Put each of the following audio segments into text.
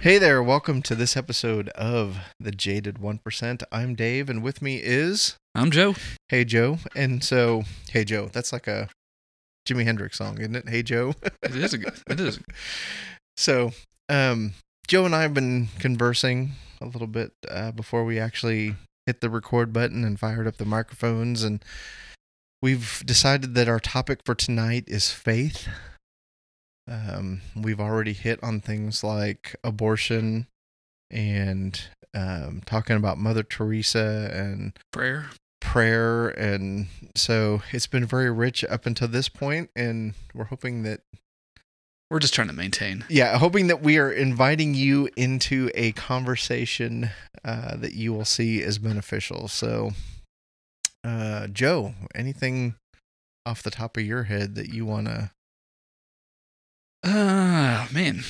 Hey there, welcome to this episode of the Jaded 1%. I'm Dave, and with me is I'm Joe. Hey Joe. And so, Hey Joe, that's like a Jimi Hendrix song, isn't it? Hey Joe. It is a good. It is. So, um, Joe and I have been conversing a little bit uh, before we actually hit the record button and fired up the microphones, and we've decided that our topic for tonight is faith. Um, we've already hit on things like abortion and um, talking about Mother Teresa and Prayer. prayer, and so it's been very rich up until this point, and we're hoping that We're just trying to maintain. yeah, hoping that we are inviting you into a conversation uh, that you will see as beneficial. So, uh, Joe, anything off the top of your head that you want to, Ah, man,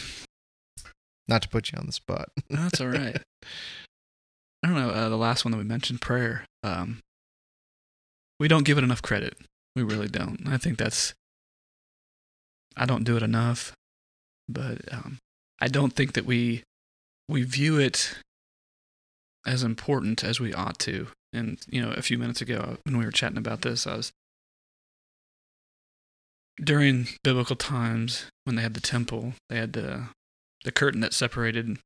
not to put you on the spot? that's all right. I don't know. Uh, the last one that we mentioned, prayer. Um, we don't give it enough credit. We really don't. I think that's. I don't do it enough, but um, I don't think that we we view it as important as we ought to. And you know, a few minutes ago when we were chatting about this, I was during biblical times when they had the temple, they had the the curtain that separated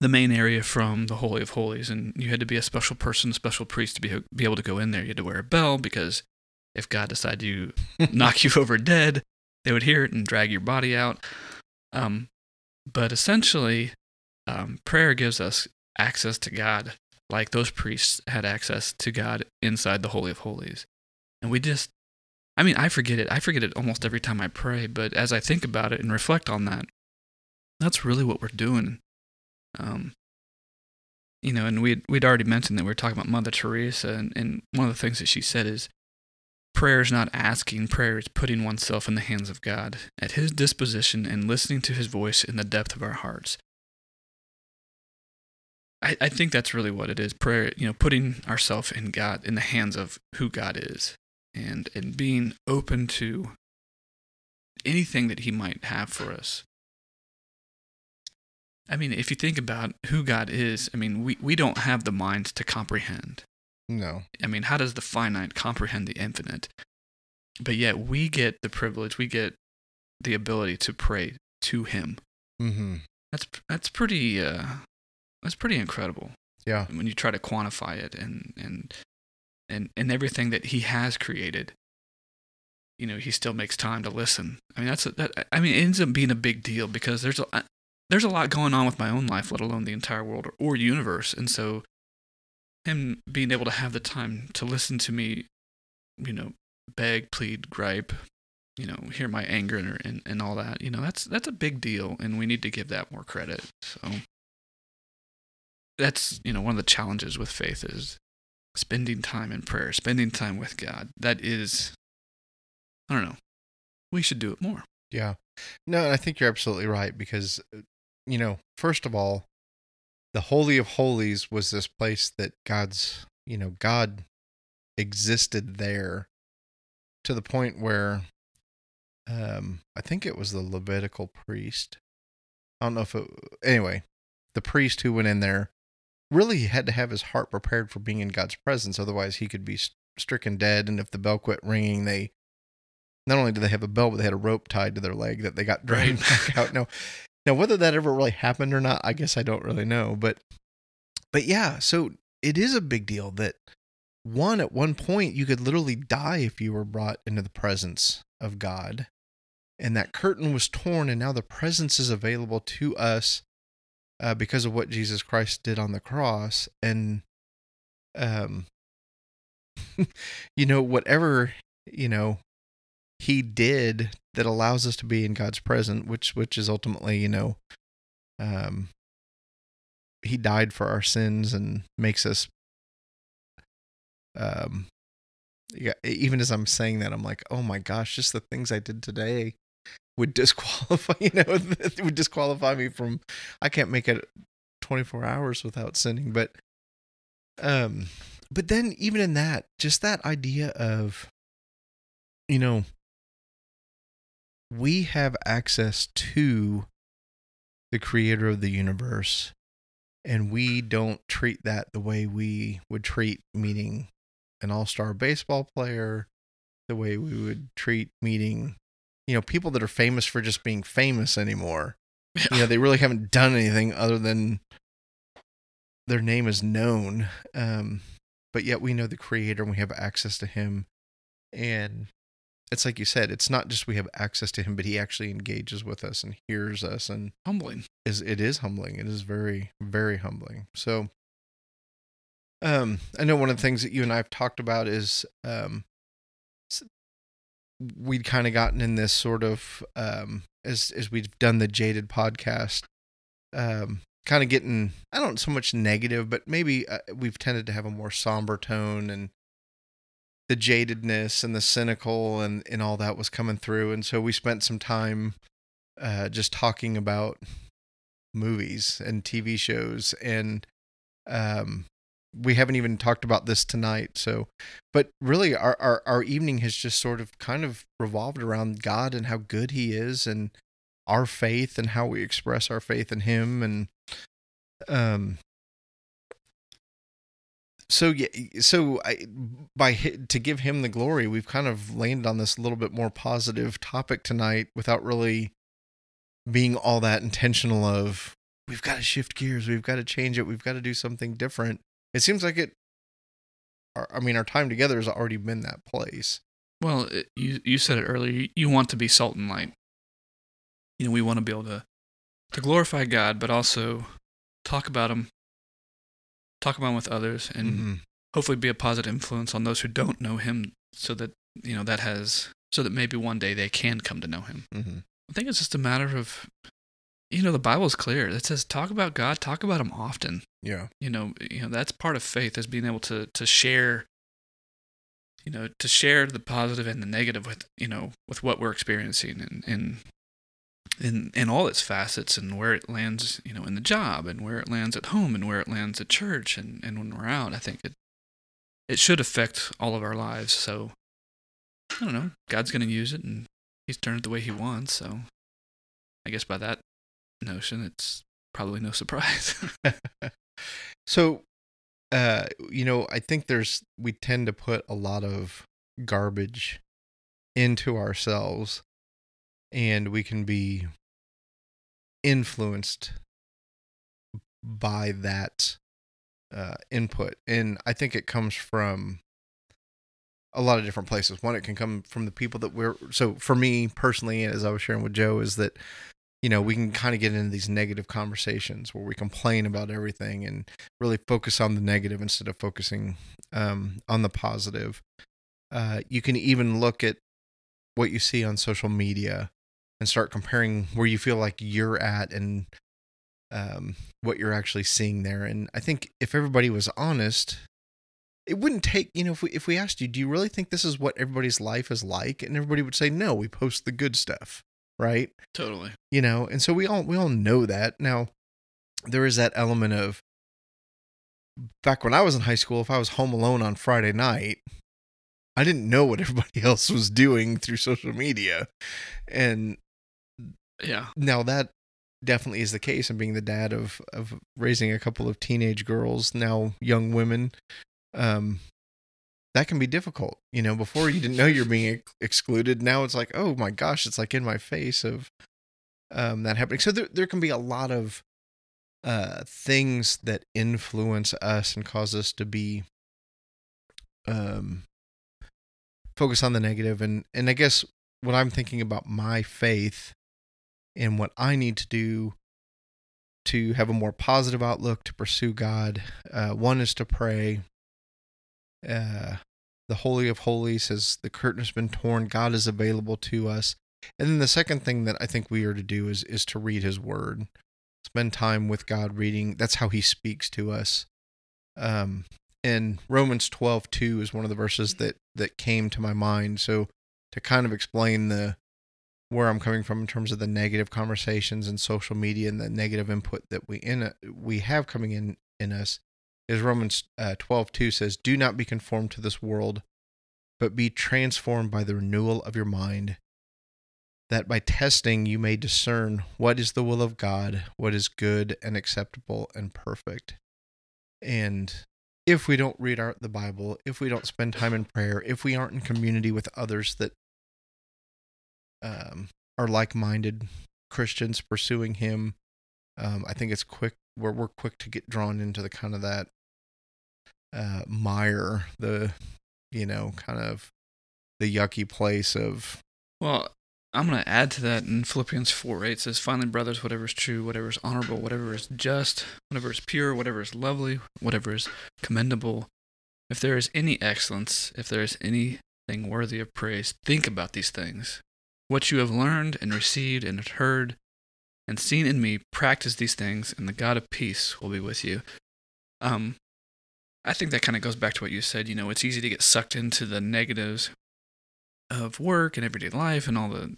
the main area from the holy of holies, and you had to be a special person, a special priest to be be able to go in there. You had to wear a bell because if God decided to knock you over dead, they would hear it and drag your body out. Um, but essentially, um, prayer gives us access to God, like those priests had access to God inside the holy of holies, and we just I mean, I forget it. I forget it almost every time I pray, but as I think about it and reflect on that, that's really what we're doing. Um, you know, and we'd, we'd already mentioned that we were talking about Mother Teresa, and, and one of the things that she said is prayer is not asking, prayer is putting oneself in the hands of God at His disposition and listening to His voice in the depth of our hearts. I, I think that's really what it is. Prayer, you know, putting ourselves in God, in the hands of who God is and and being open to anything that he might have for us. I mean, if you think about who God is, I mean, we, we don't have the mind to comprehend. No. I mean, how does the finite comprehend the infinite? But yet we get the privilege, we get the ability to pray to him. Mm-hmm. That's that's pretty uh that's pretty incredible. Yeah. When you try to quantify it and and and and everything that he has created you know he still makes time to listen. I mean that's a, that i mean it ends up being a big deal because there's a there's a lot going on with my own life let alone the entire world or, or universe. And so him being able to have the time to listen to me you know beg plead gripe you know hear my anger and, and, and all that you know that's that's a big deal and we need to give that more credit. So that's you know one of the challenges with faith is spending time in prayer, spending time with God. That is, I don't know, we should do it more. Yeah. No, I think you're absolutely right because, uh, you know, first of all, the Holy of Holies was this place that God's, you know, God existed there to the point where um I think it was the Levitical priest. I don't know if it anyway, the priest who went in there really had to have his heart prepared for being in God's presence otherwise he could be stricken dead and if the bell quit ringing they not only did they have a bell but they had a rope tied to their leg that they got dragged back out. Now now whether that ever really happened or not, I guess I don't really know, but but yeah, so it is a big deal that one at one point you could literally die if you were brought into the presence of God. And that curtain was torn and now the presence is available to us uh, because of what Jesus Christ did on the cross and um you know whatever you know he did that allows us to be in God's presence which which is ultimately you know um he died for our sins and makes us um yeah even as I'm saying that I'm like oh my gosh just the things I did today would disqualify you know would disqualify me from I can't make it 24 hours without sinning but um but then even in that just that idea of you know we have access to the creator of the universe, and we don't treat that the way we would treat meeting an all-star baseball player, the way we would treat meeting, you know, people that are famous for just being famous anymore. You know, they really haven't done anything other than their name is known. Um, but yet we know the creator and we have access to him. And it's like you said, it's not just we have access to him, but he actually engages with us and hears us and Humbling. is it is humbling. It is very, very humbling. So um I know one of the things that you and I have talked about is um we'd kind of gotten in this sort of um as as we've done the jaded podcast um kind of getting I don't so much negative but maybe uh, we've tended to have a more somber tone and the jadedness and the cynical and and all that was coming through. And so we spent some time uh just talking about movies and TV shows and um we haven't even talked about this tonight so but really our, our our evening has just sort of kind of revolved around God and how good he is and our faith and how we express our faith in him and um so yeah so I by to give him the glory we've kind of landed on this a little bit more positive topic tonight without really being all that intentional of we've got to shift gears we've got to change it we've got to do something different it seems like it our, i mean our time together has already been that place Well, it, you you said it earlier. You, want to be salt and light. You know, we want to be able to to glorify God, but also talk about Him, talk about Him with others, and Mhm. hopefully be a positive influence on those who don't know Him, so that you know that has so that maybe one day they can come to know Him. Mhm. I think it's just a matter of, you know, the Bible is clear. It says talk about God, talk about Him often. yeah You know, you know that's part of faith is being able to to share. You know, to share the positive and the negative with you know with what we're experiencing and and in in all its facets and where it lands you know in the job and where it lands at home and where it lands at church and and when we're out. I think it it should affect all of our lives. So I don't know. God's going to use it and He's turned it the way He wants. So I guess by that notion, it's probably no surprise. so uh you know i think there's we tend to put a lot of garbage into ourselves and we can be influenced by that uh input and i think it comes from a lot of different places one it can come from the people that we're so for me personally as i was sharing with joe is that you know we can kind of get into these negative conversations where we complain about everything and really focus on the negative instead of focusing um, on the positive. Uh, you can even look at what you see on social media and start comparing where you feel like you're at and um, what you're actually seeing there. And I think if everybody was honest, it wouldn't take you know if we if we asked you, do you really think this is what everybody's life is like? And everybody would say, no, we post the good stuff, right? totally. you know and so we all we all know that now there is that element of back when i was in high school if i was home alone on friday night i didn't know what everybody else was doing through social media and Yeah. now that definitely is the case and being the dad of of raising a couple of teenage girls now young women um that can be difficult you know before you didn't know you're being ex- excluded now it's like oh my gosh it's like in my face of um that happening so there, there can be a lot of uh things that influence us and cause us to be um focus on the negative. negative and and i guess what i'm thinking about my faith and what I need to do to have a more positive outlook to pursue God. Uh, one is to pray. Uh, the Holy of Holies has the curtain has been torn. God is available to us. And then the second thing that I think we are to do is is to read His Word, spend time with God reading. That's how He speaks to us. Um, and Romans twelve two is one of the verses that that came to my mind. So to kind of explain the where I'm coming from in terms of the negative conversations and social media and the negative input that we in we have coming in in us is Romans uh, 12 2 says, Do not be conformed to this world, but be transformed by the renewal of your mind, that by testing you may discern what is the will of God, what is good and acceptable and perfect. And if we don't read our, the Bible, if we don't spend time in prayer, if we aren't in community with others that um, are like-minded Christians pursuing Him, um, I think it's quick. We're we're quick to get drawn into the kind of that uh, mire, the you know, kind of the yucky place of Well, I'm going to add to that in Philippians 4 8 says, Finally, brothers, whatever is true, whatever is honorable, whatever is just, whatever is pure, whatever is lovely, whatever is commendable, if there is any excellence, if there is anything worthy of praise, think about these things. What you have learned and received and heard and seen in me, practice these things, and the God of peace will be with you. Um, I think that kind of goes back to what you said. You know, it's easy to get sucked into the negatives of work and everyday life and all the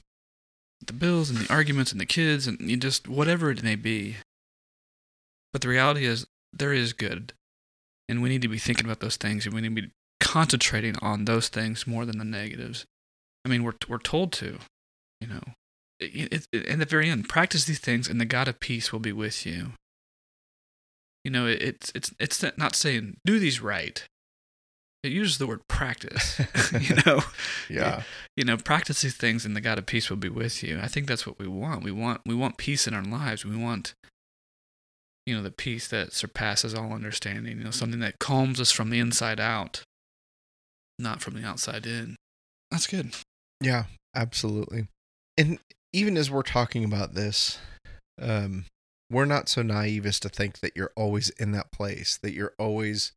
the bills and the arguments and the kids and you just whatever it may be. But the reality is there is good. And we need to be thinking about those things and we need to be concentrating on those things more than the negatives. I mean, we're we're told to, you know. In the very end, practice these things and the God of peace will be with you. You know, it's it's it's not saying do these right. It uses the word practice. you know, yeah, you know, practice these things, and the God of peace will be with you. I think that's what we want. We want we want peace in our lives. We want, you know, the peace that surpasses all understanding. You know, something that calms us from the inside out, not from the outside in. That's good. Yeah, absolutely. And even as we're talking about this, um, we're not so naive as to think that you're always in that place, that you're always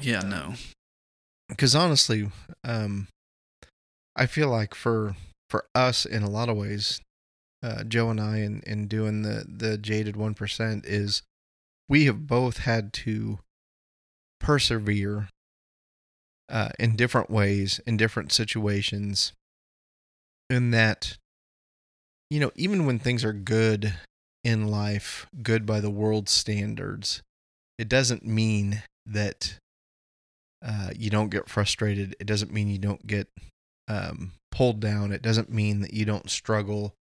yeah, no. Because honestly, um, I feel like for for us in a lot of ways, uh, Joe and I in, in doing the the jaded one percent is we have both had to persevere uh, in different ways in different situations. In that, you know, even when things are good in life, good by the world's standards, it doesn't mean that uh, you don't get frustrated. It doesn't mean you don't get um, pulled down. It doesn't mean that you don't struggle.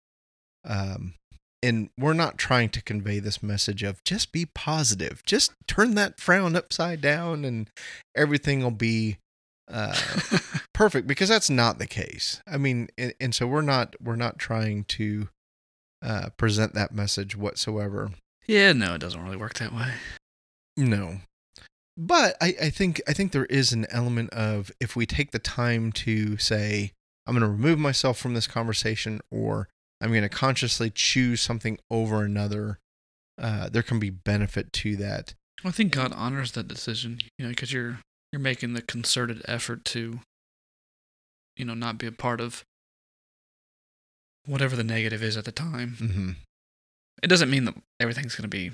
Um, and we're not trying to convey this message of just be positive, just turn that frown upside down, and everything will be uh, perfect. Because that's not the case. I mean, and, and so we're not we're not trying to uh, present that message whatsoever. Yeah, no, it doesn't really work that way. No, but I, I think I think there is an element of if we take the time to say I'm going to remove myself from this conversation or I'm going to consciously choose something over another, uh, there can be benefit to that. Well, I think God honors that decision, you know, because you're you're making the concerted effort to, you know, not be a part of whatever the negative is at the time. Mm-hmm. It doesn't mean that everything's going to be,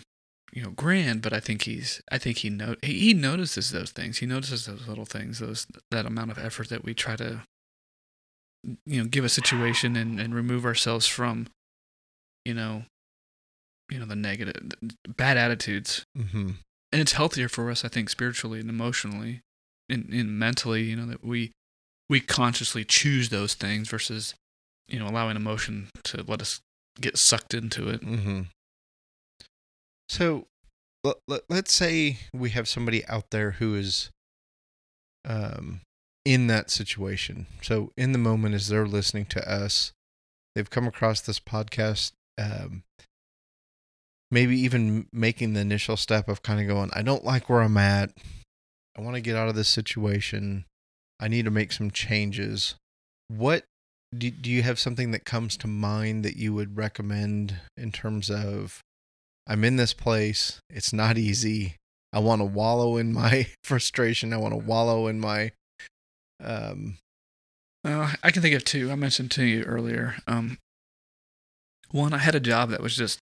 you know, grand, but I think he's, I think he know he, he notices those things. He notices those little things, those that amount of effort that we try to, you know, give a situation and and remove ourselves from, you know, you know the negative, bad attitudes. Mm-hmm. And it's healthier for us, I think, spiritually and emotionally, and, and mentally. You know that we we consciously choose those things versus you know allowing emotion to let us get sucked into it. Mm-hmm. so let, let, let's say we have somebody out there who is um in that situation. So in the moment as they're listening to us they've come across this podcast um maybe even making the initial step of kind of going i don't like where i'm at. I want to get out of this situation. I need to make some changes. What do, do you have something that comes to mind that you would recommend in terms of I'm in this place, it's not easy. I want to wallow in my frustration. I want to wallow in my um uh, I can think of two. I mentioned to you earlier. Um one I had a job that was just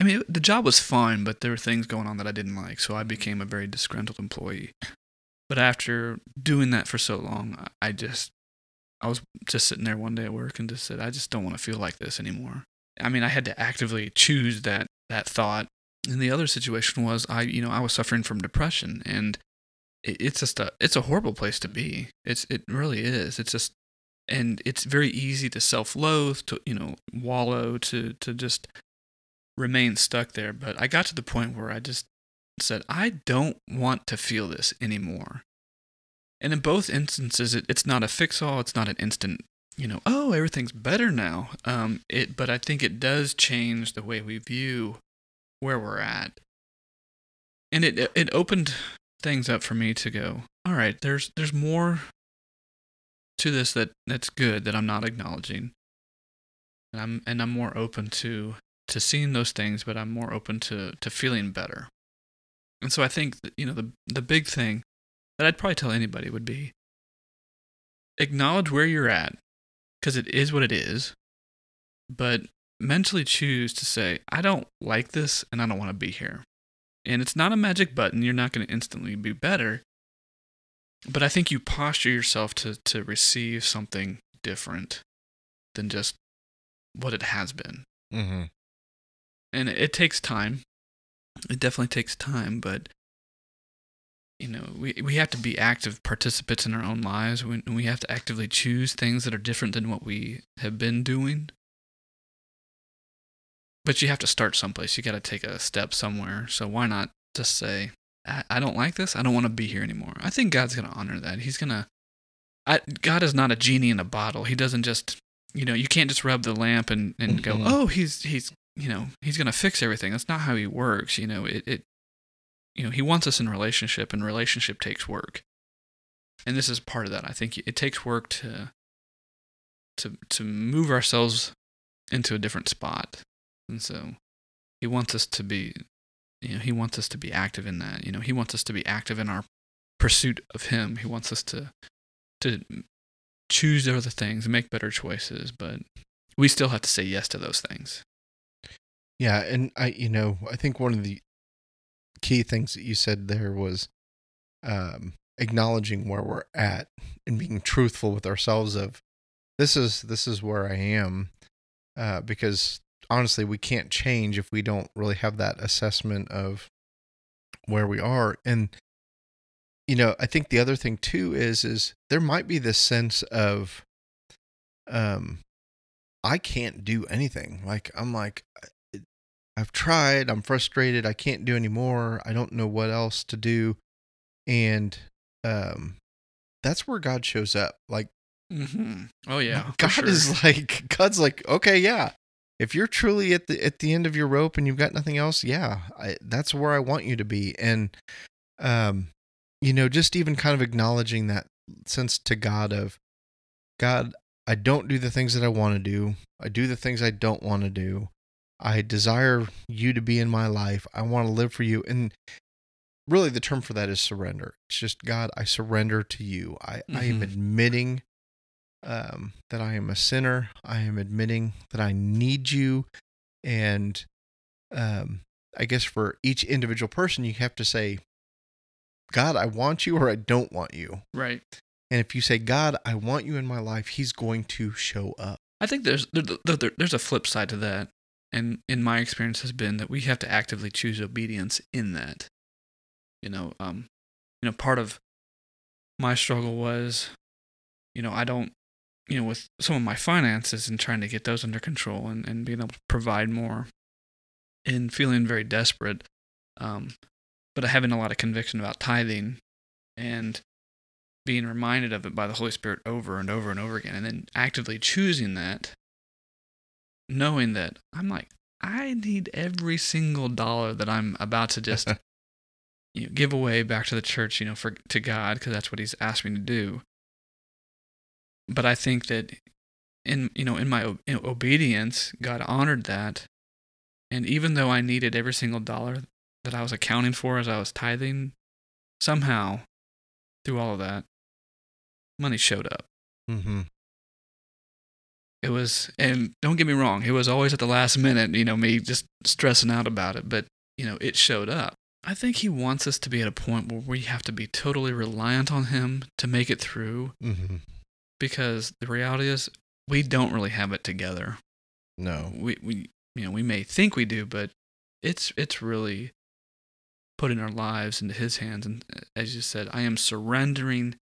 I mean, the job was fine, but there were things going on that I didn't like, so I became a very disgruntled employee. But after doing that for so long, I just I was just sitting there one day at work and just said, I just don't want to feel like this anymore. I mean, I had to actively choose that that thought. And the other situation was I, you know, I was suffering from depression and it, it's just a it's a horrible place to be. It's it really is. It's just and it's very easy to self-loathe, to you know, wallow, to to just remain stuck there. But I got to the point where I just said, I don't want to feel this anymore. And in both instances, it, it's not a fix-all. It's not an instant, you know, oh, everything's better now. Um, it, but I think it does change the way we view where we're at, and it it opened things up for me to go. All right, there's there's more to this that that's good that I'm not acknowledging. And I'm and I'm more open to to seeing those things, but I'm more open to to feeling better. And so I think you know the the big thing that I'd probably tell anybody would be acknowledge where you're at because it is what it is, but mentally choose to say I don't like this and I don't want to be here. And it's not a magic button. You're not going to instantly be better. But I think you posture yourself to to receive something different than just what it has been. Mm-hmm. And it, it takes time. It definitely takes time, but you know, we we have to be active participants in our own lives. We we have to actively choose things that are different than what we have been doing. But you have to start someplace. You got to take a step somewhere. So why not just say, I, I don't like this. I don't want to be here anymore. I think God's going to honor that. He's going to. God is not a genie in a bottle. He doesn't just, you know, you can't just rub the lamp and, and go, Mhm. oh, he's he's you know he's going to fix everything. That's not how he works. You know, it it, you know, he wants us in relationship, and relationship takes work. And this is part of that. I think it takes work to to to move ourselves into a different spot. And so he wants us to be you know, he wants us to be active in that. You know, he wants us to be active in our pursuit of him. He wants us to to choose other things make better choices, but we still have to say yes to those things. Yeah, and I, you know, I think one of the key things that you said there was um, acknowledging where we're at and being truthful with ourselves. Of this is this is where I am, uh, because honestly, we can't change if we don't really have that assessment of where we are. And you know, I think the other thing too is is there might be this sense of, um, I can't do anything. Like I'm like I've tried, I'm frustrated, I can't do anymore. I don't know what else to do. And um that's where God shows up. Like Mm-hmm. Oh yeah, God sure. is like God's like, okay, yeah. If you're truly at the at the end of your rope and you've got nothing else, yeah, I, that's where I want you to be. And um, you know, just even kind of acknowledging that sense to God of God, I don't do the things that I want to do. I do the things I don't want to do. I desire you to be in my life. I want to live for you. And really the term for that is surrender. It's just God, I surrender to you. I, I am Mhm. admitting um, that I am a sinner. I am admitting that I need you. And um, I guess for each individual person, you have to say, God, I want you or I don't want you. right. And if you say, God, I want you in my life, He's going to show up. I think there's there, there, there- there's a flip side to that, and in my experience has been that we have to actively choose obedience in that. You know, um, you know, part of my struggle was, you know, I don't, you know, with some of my finances and trying to get those under control and and being able to provide more, and feeling very desperate, um, but having a lot of conviction about tithing, and being reminded of it by the Holy Spirit over and over and over again, and then actively choosing that, knowing that I'm like, I need every single dollar that I'm about to just you know, give away back to the church, you know, for to God, because that's what He's asked me to do. But I think that in you know in my in obedience, God honored that, and even though I needed every single dollar that I was accounting for as I was tithing, somehow through all of that, money showed up. Mm-hmm. It was, and don't get me wrong, it was always at the last minute, you know, me just stressing out about it, but, you know, it showed up. I think he wants us to be at a point where we have to be totally reliant on him to make it through Mm-hmm. because the reality is we don't really have it together. No. We, we, you know, we may think we do, but it's, it's really putting our lives into his hands. And uh, as you said, I am surrendering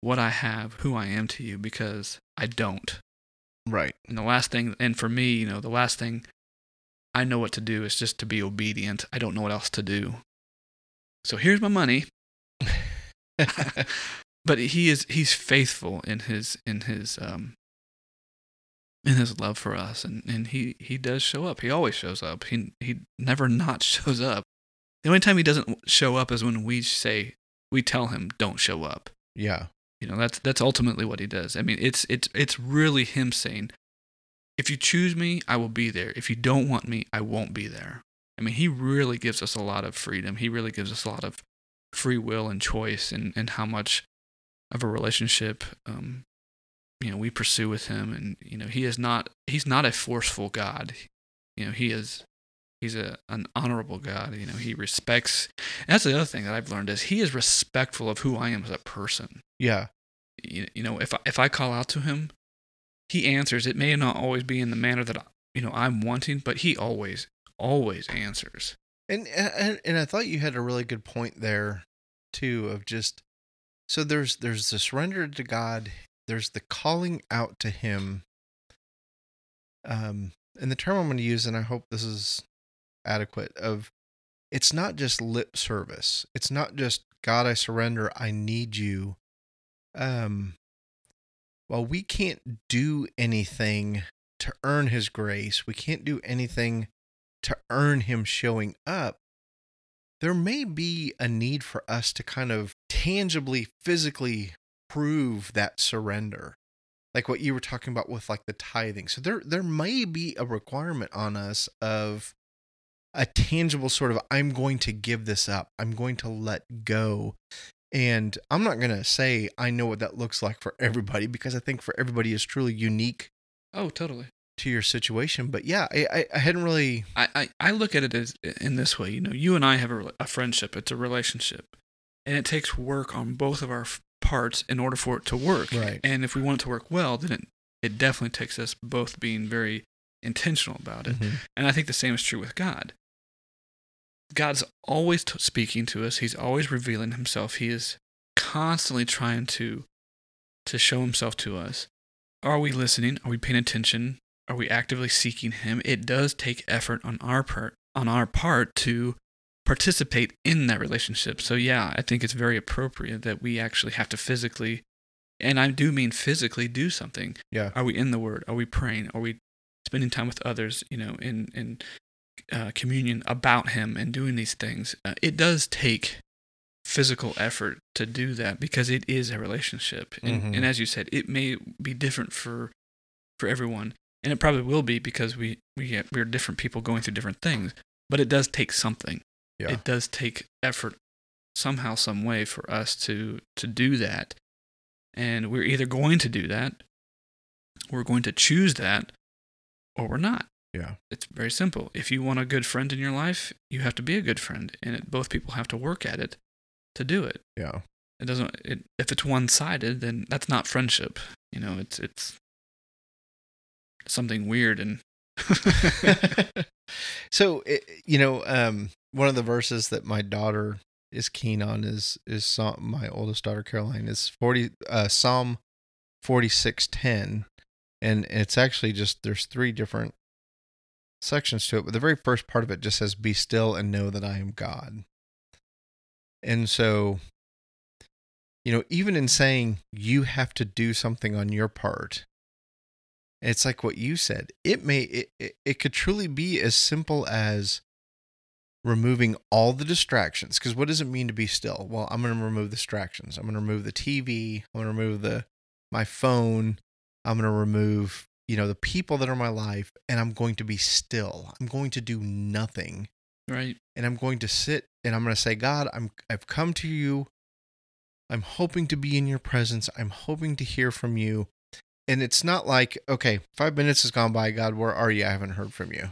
what I have, who I am to you because I don't. Right. And the last thing, and for me, you know, the last thing I know what to do is just to be obedient. I don't know what else to do. So here's my money. but he is he's faithful in his in his um in his love for us and and he he does show up he always shows up he he never not shows up the only time he doesn't show up is when we say we tell him don't show up yeah. You know that's that's ultimately what he does. I mean it's it's it's really him saying if you choose me i will be there. If you don't want me i won't be there. I mean he really gives us a lot of freedom. He really gives us a lot of free will and choice and and how much of a relationship um you know we pursue with him. And you know he is not he's not a forceful god. You know he is he's a an honorable god. You know he respects that's the other thing that i've learned is he is respectful of who i am as a person Yeah. you, you know if I, if I call out to him he answers it may not always be in the manner that you know i'm wanting but he always always answers And, and and I thought you had a really good point there too of just so there's there's the surrender to God, there's the calling out to him. Um and the term I'm going to use and I hope this is adequate of it's not just lip service. It's not just God I surrender, I need you. Um well, we can't do anything to earn his grace. We can't do anything to earn him showing up, there may be a need for us to kind of tangibly, physically prove that surrender. Like what you were talking about with like the tithing. So there there may be a requirement on us of a tangible sort of I'm going to give this up. I'm going to let go. And I'm not going to say I know what that looks like for everybody because I think for everybody is truly unique oh totally to your situation. But yeah, I, I, hadn't really I, I, I look at it as in this way. You know, you and I have a, a friendship. It's a relationship, and it takes work on both of our parts in order for it to work. Right. And if we want it to work well, then it it definitely takes us both being very intentional about it. Mm-hmm. And I think the same is true with God. God's always t- speaking to us. He's always revealing himself. He is constantly trying to to show himself to us. Are we listening? Are we paying attention? Are we actively seeking him? It does take effort on our part on our part to participate in that relationship. So yeah, I think it's very appropriate that we actually have to physically and I do mean physically do something. Yeah. Are we in the word? Are we praying? Are we spending time with others, you know, in in uh, communion about Him and doing these things. Uh, it does take physical effort to do that because it is a relationship, and, Mhm. and as you said, it may be different for for everyone, and it probably will be because we we we're different people going through different things. But it does take something. Yeah. It does take effort somehow, some way for us to to do that, and we're either going to do that, we're going to choose that, or we're not. Yeah. It's very simple. If you want a good friend in your life, you have to be a good friend, and it, both people have to work at it to do it. Yeah. It doesn't. It, if it's one-sided, then that's not friendship. You know, it's it's something weird and so it, you know um one of the verses that my daughter is keen on is is Psalm, my oldest daughter caroline is 40 uh psalm 4610 and it's actually just there's three different sections to it but the very first part of it just says be still and know that i am god and so you know even in saying you have to do something on your part it's like what you said. It may it, it, it could truly be as simple as removing all the distractions. Because what does it mean to be still? Well, I'm going to remove distractions. I'm going to remove the TV. I'm going to remove the my phone. I'm going to remove you know the people that are my life, and I'm going to be still. I'm going to do nothing, right. and I'm going to sit and I'm going to say, God, I'm I've come to you. I'm hoping to be in your presence. I'm hoping to hear from you and it's not like okay five minutes has gone by god where are you i haven't heard from you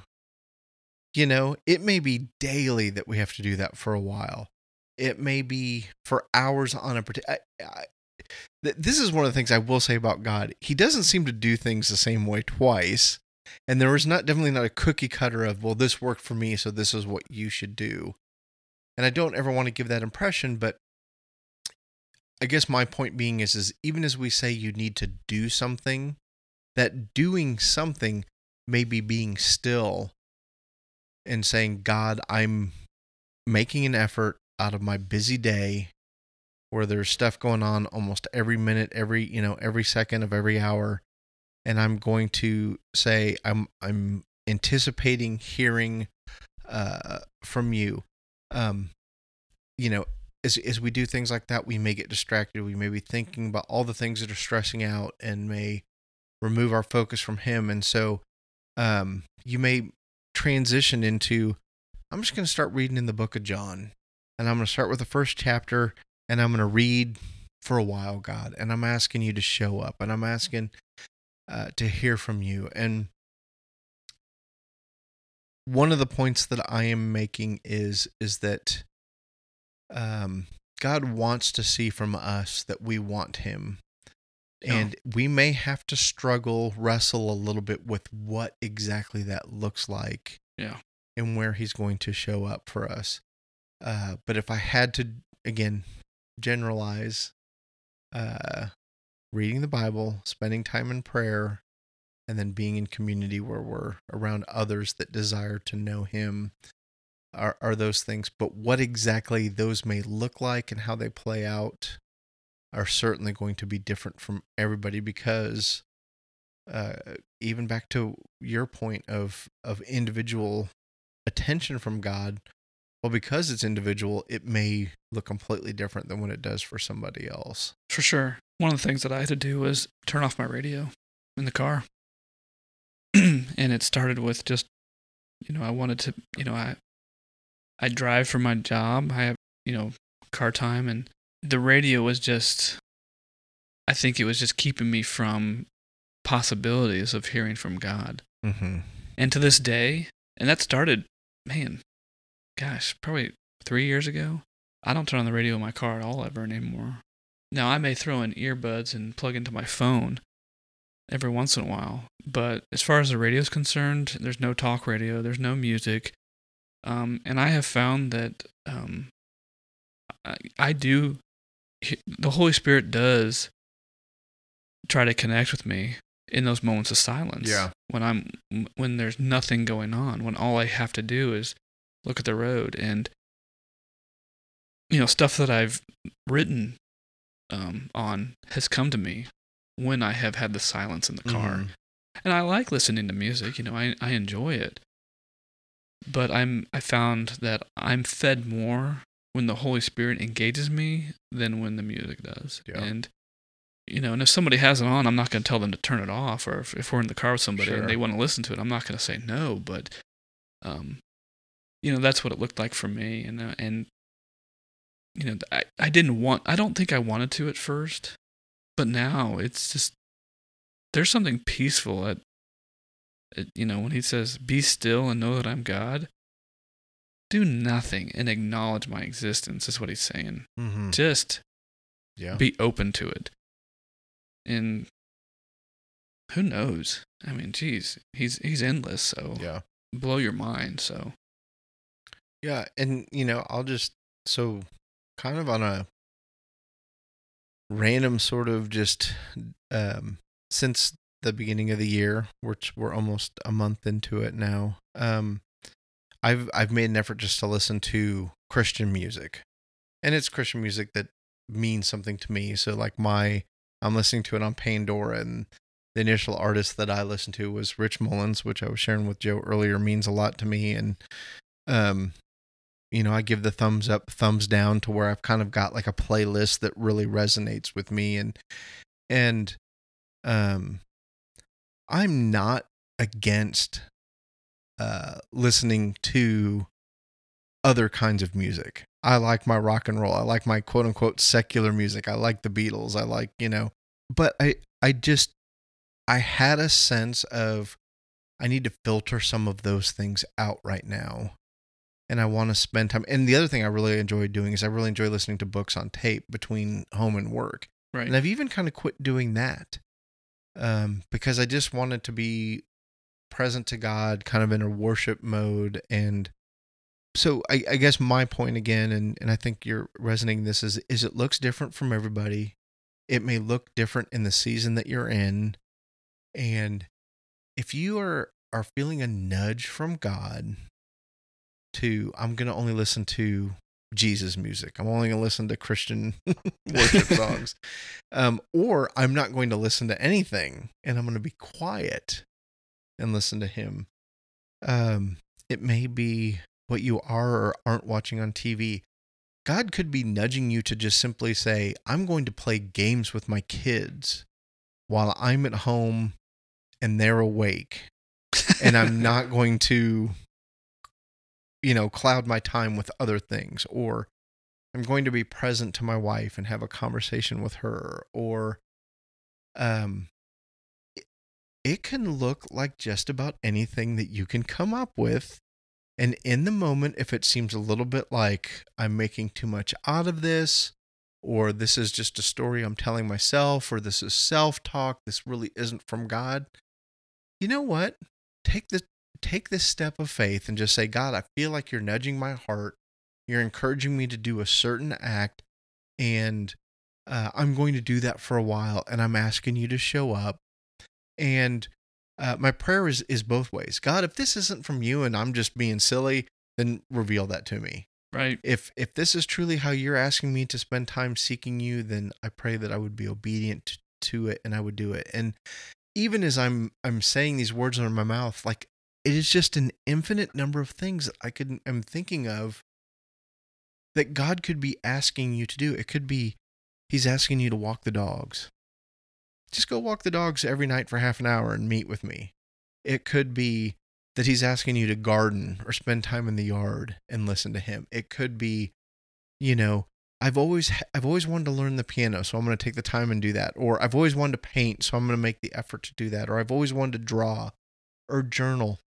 you know it may be daily that we have to do that for a while it may be for hours on a particular this is one of the things i will say about god. He doesn't seem to do things the same way twice and there is not definitely not a cookie cutter of well this worked for me so this is what you should do. And i don't ever want to give that impression but I guess my point being is is even as we say you need to do something, that doing something may be being still and saying, God, I'm making an effort out of my busy day where there's stuff going on almost every minute, every, you know, every second of every hour. And I'm going to say, I'm, I'm anticipating hearing uh, from you. Um, you know, as, as we do things like that, we may get distracted. We may be thinking about all the things that are stressing out and may remove our focus from Him. And so um, you may transition into, I'm just going to start reading in the book of John. And I'm going to start with the first chapter and I'm going to read for a while, God. And I'm asking you to show up and I'm asking uh, to hear from you. And one of the points that I am making is is that um, God wants to see from us that we want Him, Yeah. and we may have to struggle, wrestle a little bit with what exactly that looks like, Yeah. and where He's going to show up for us. Uh, but if I had to again generalize, uh, reading the Bible, spending time in prayer, and then being in community where we're around others that desire to know him are, are those things. But what exactly those may look like and how they play out are certainly going to be different from everybody because uh, even back to your point of of individual attention from god well because it's individual it may look completely different than what it does for somebody else For sure. One of the things that I had to do was turn off my radio in the car. and it started with just, you know, I wanted to, you know, I I drive for my job. I have, you know, car time and the radio was just I think it was just keeping me from possibilities of hearing from God. mm-hmm. And to this day, and that started, man, gosh, probably three years ago. I don't turn on the radio in my car at all ever anymore. Now, I may throw in earbuds and plug into my phone every once in a while, but as far as the radio is concerned, there's no talk radio, there's no music. Um, and I have found that um, I, I do, the Holy Spirit does try to connect with me in those moments of silence. Yeah. When I'm when there's nothing going on, when all I have to do is look at the road and you know stuff that I've written um, on has come to me when I have had the silence in the car. Mhm. And I like listening to music, you know, I I enjoy it. But I'm I found that I'm fed more when the Holy Spirit engages me than when the music does. Yeah. And you know, and if somebody has it on, I'm not going to tell them to turn it off. Or if, if we're in the car with somebody Sure. and they want to listen to it, I'm not going to say no. But, um, you know, that's what it looked like for me. And uh, and you know, I I didn't want. I don't think I wanted to at first, but now it's just there's something peaceful at, at you know when he says, "Be still and know that I'm God." Do nothing and acknowledge my existence is what he's saying. Mhm. Just yeah be open to it. And who knows? I mean, geez, he's he's endless. So yeah blow your mind. So Yeah, and you know, I'll just so kind of on a random sort of just um since the beginning of the year, which we're almost a month into it now. Um I've I've made an effort just to listen to Christian music. And it's Christian music that means something to me. So like my I'm listening to it on Pandora and the initial artist that I listened to was Rich Mullins, which I was sharing with Joe earlier, means a lot to me. And um you know, I give the thumbs up, thumbs down to where I've kind of got like a playlist that really resonates with me and and um I'm not against uh listening to other kinds of music. I like my rock and roll. I like my quote unquote secular music. I like the Beatles. I like, you know, but I I just I had a sense of I need to filter some of those things out right now and I want to spend time. And the other thing I really enjoy doing is I really enjoy listening to books on tape between home and work. right, And I've even kind of quit doing that um, because I just wanted to be present to God, kind of in a worship mode. And so I, I guess my point again, and, and I think you're resonating this is is it looks different from everybody. It may look different in the season that you're in. And if you are are feeling a nudge from God to I'm gonna only listen to Jesus music. I'm only gonna listen to Christian worship songs. Um, or I'm not going to listen to anything and I'm gonna be quiet and listen to him. Um, it may be what you are or aren't watching on TV. God could be nudging you to just simply say, I'm going to play games with my kids while I'm at home and they're awake. and I'm not going to, you know, cloud my time with other things. Or I'm going to be present to my wife and have a conversation with her. Or, um, it can look like just about anything that you can come up with and in the moment, if it seems a little bit like I'm making too much out of this, or this is just a story I'm telling myself, or this is self talk, this really isn't from God, you know what? Take the take this step of faith and just say, God, I feel like you're nudging my heart. You're encouraging me to do a certain act, and uh, I'm going to do that for a while, and I'm asking you to show up. And uh, my prayer is is both ways. God, if this isn't from you and I'm just being silly, then reveal that to me. Right. If if this is truly how you're asking me to spend time seeking you, then I pray that I would be obedient to, to it and I would do it. And even as I'm I'm saying these words under my mouth, like it is just an infinite number of things that I could I'm thinking of that God could be asking you to do. It could be He's asking you to walk the dogs just go walk the dogs every night for half an hour and meet with me. It could be that he's asking you to garden or spend time in the yard and listen to him. It could be, you know, I've always I've always wanted to learn the piano, so I'm going to take the time and do that. Or I've always wanted to paint, so I'm going to make the effort to do that. Or I've always wanted to draw or journal.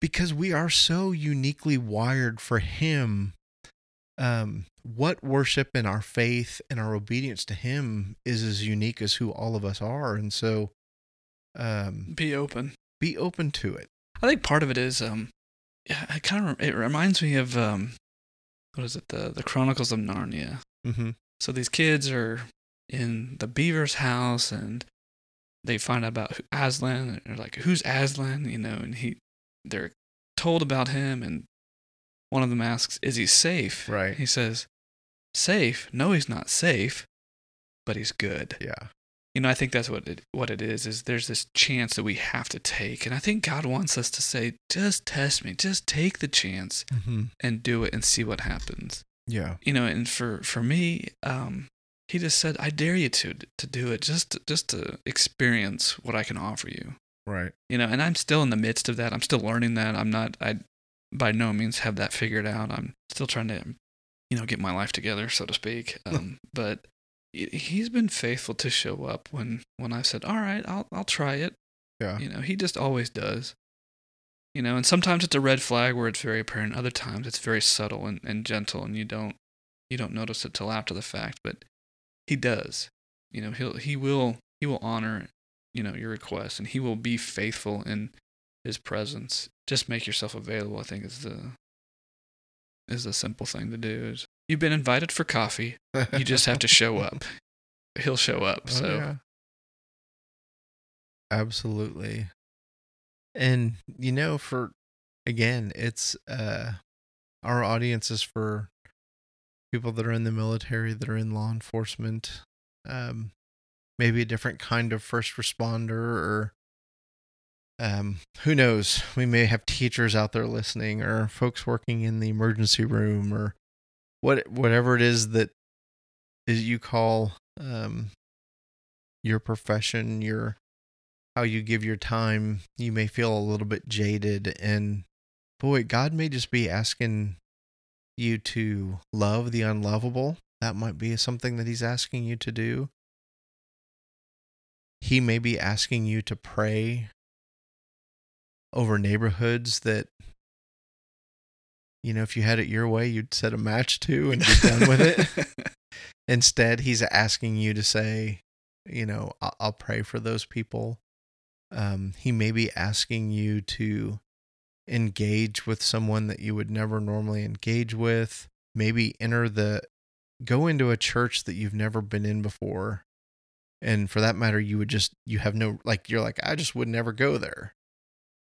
Because we are so uniquely wired for him um, what worship and our faith and our obedience to Him is as unique as who all of us are, and so um, be open, be open to it. I think part of it is, um, yeah, it kind of it reminds me of um, what is it the the Chronicles of Narnia. Mm-hmm. So these kids are in the beaver's house and they find out about Aslan and they're like, "Who's Aslan?" You know, and he they're told about him and one of them asks, Is he safe? Right. He says, Safe? No, he's not safe, but he's good. Yeah. You know, I think that's what it what it is, is there's this chance that we have to take. And I think God wants us to say, just test me, just take the chance mm-hmm. and do it and see what happens. Yeah. You know, and for for me, um, he just said, I dare you to to do it, just just to experience what I can offer you. Right. You know, and I'm still in the midst of that. I'm still learning that. I'm not I by no means have that figured out. I'm still trying to, you know, get my life together, so to speak. Um, but he's been faithful to show up when when I said, "All right, I'll I'll try it." Yeah. You know, he just always does. You know, and sometimes it's a red flag where it's very apparent. Other times it's very subtle and, and gentle, and you don't you don't notice it till after the fact. But he does. You know, he'll he will he will honor you know your request, and he will be faithful in his presence. Just make yourself available. I think is the is the simple thing to do. Is you've been invited for coffee. You just have to show up. He'll show up. Oh, so yeah. absolutely. And you know, for again, it's uh our audience is for people that are in the military, that are in law enforcement, um, maybe a different kind of first responder or um, who knows? We may have teachers out there listening, or folks working in the emergency room, or what whatever it is that is you call um, your profession, your how you give your time. You may feel a little bit jaded, and boy, God may just be asking you to love the unlovable. That might be something that He's asking you to do. He may be asking you to pray over neighborhoods that you know if you had it your way you'd set a match to and be done with it instead he's asking you to say you know i'll, I'll pray for those people um, he may be asking you to engage with someone that you would never normally engage with. Maybe enter the go into a church that you've never been in before. And for that matter, you would just you have no like you're like, I just would never go there.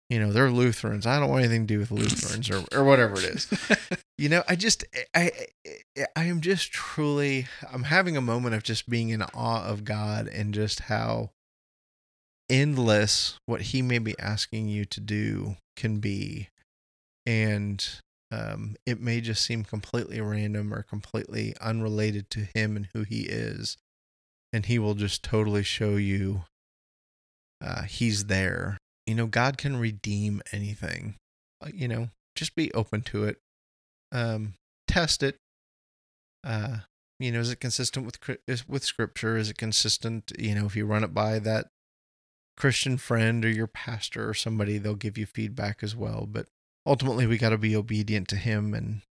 You know, they're Lutherans. I don't want anything to do with Lutherans or, or whatever it is. You know, I just I I- am just truly I'm having a moment of just being in awe of God and just how endless what he may be asking you to do can be and um, it may just seem completely random or completely unrelated to him and who he is and he will just totally show you uh, he's there. You know god can redeem anything. You know just be open to it. Um, test it. Uh, you know is it consistent with with scripture? Is it consistent you know if you run it by that christian friend or your pastor or somebody they'll give you feedback as well. But ultimately we got to be obedient to him and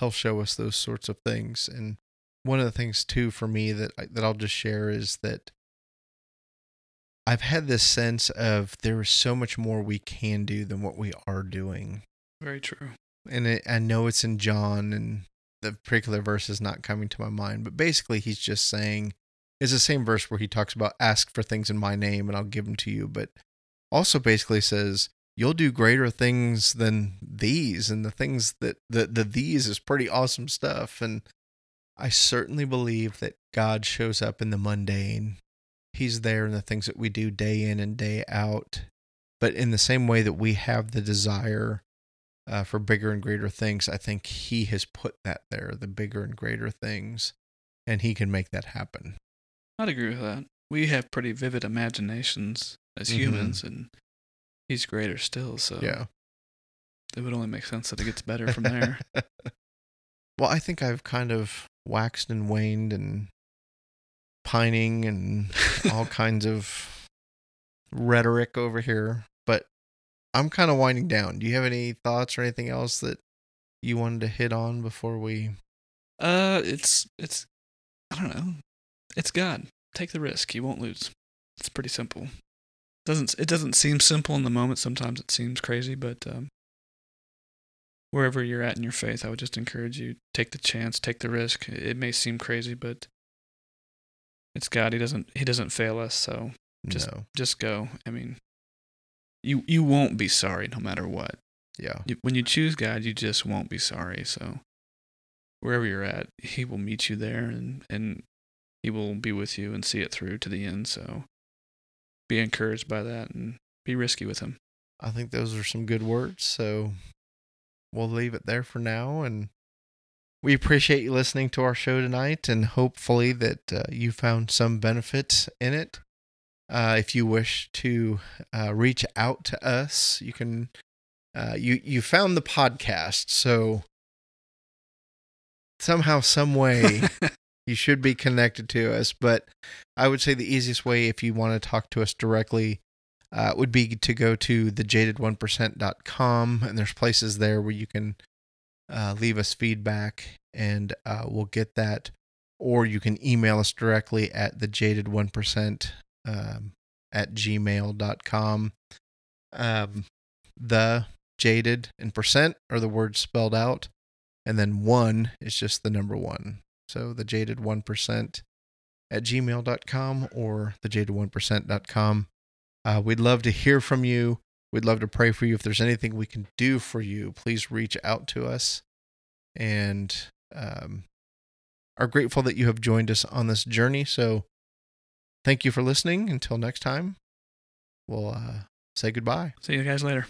he'll show us those sorts of things. And one of the things too for me that that I'll just share is that I've had this sense of there is so much more we can do than what we are doing Very true. and it, I know it's in John, and the particular verse is not coming to my mind, but basically he's just saying it's the same verse where he talks about ask for things in my name and I'll give them to you, but also basically says you'll do greater things than these, and the things that the the these is pretty awesome stuff, and I certainly believe that God shows up in the mundane. He's there in the things that we do day in and day out. But in the same way that we have the desire uh, for bigger and greater things, I think he has put that there, the bigger and greater things, and he can make that happen. I'd agree with that. We have pretty vivid imaginations as Mhm. humans, and he's greater still. So Yeah. it would only make sense that it gets better from there. well, I think I've kind of waxed and waned and pining and all kinds of rhetoric over here, but I'm kind of winding down. Do you have any thoughts or anything else that you wanted to hit on before we? uh, it's it's I don't know. It's God. Take the risk. You won't lose. It's pretty simple. Doesn't it doesn't seem simple in the moment. Sometimes it seems crazy, but um, wherever you're at in your faith, I would just encourage you take the chance, take the risk. It may seem crazy, but it's God. He doesn't he doesn't fail us. So Just- no. just go. I mean, you you won't be sorry no matter what. Yeah. You, when you choose God, you just won't be sorry. So wherever you're at, He will meet you there, and and He will be with you and see it through to the end. So be encouraged by that and be risky with Him. I think those are some good words. So we'll leave it there for now. And we appreciate you listening to our show tonight and hopefully that uh, you found some benefit in it. Uh, if you wish to uh, reach out to us, you can. Uh, you you found the podcast, so somehow, some way, you should be connected to us. But I would say the easiest way, if you want to talk to us directly, uh, would be to go to thejaded1%.com and there's places there where you can uh, leave us feedback and uh, we'll get that. Or you can email us directly at thejaded1% um, at gmail.com um, the jaded and percent are the words spelled out and then one is just the number one. So the jaded 1% at gmail.com or thejaded1%.com uh, we'd love to hear from you. We'd love to pray for you. If there's anything we can do for you, please reach out to us. And um, are grateful that you have joined us on this journey. So thank you for listening. Until next time, we'll uh, say goodbye. See you guys later.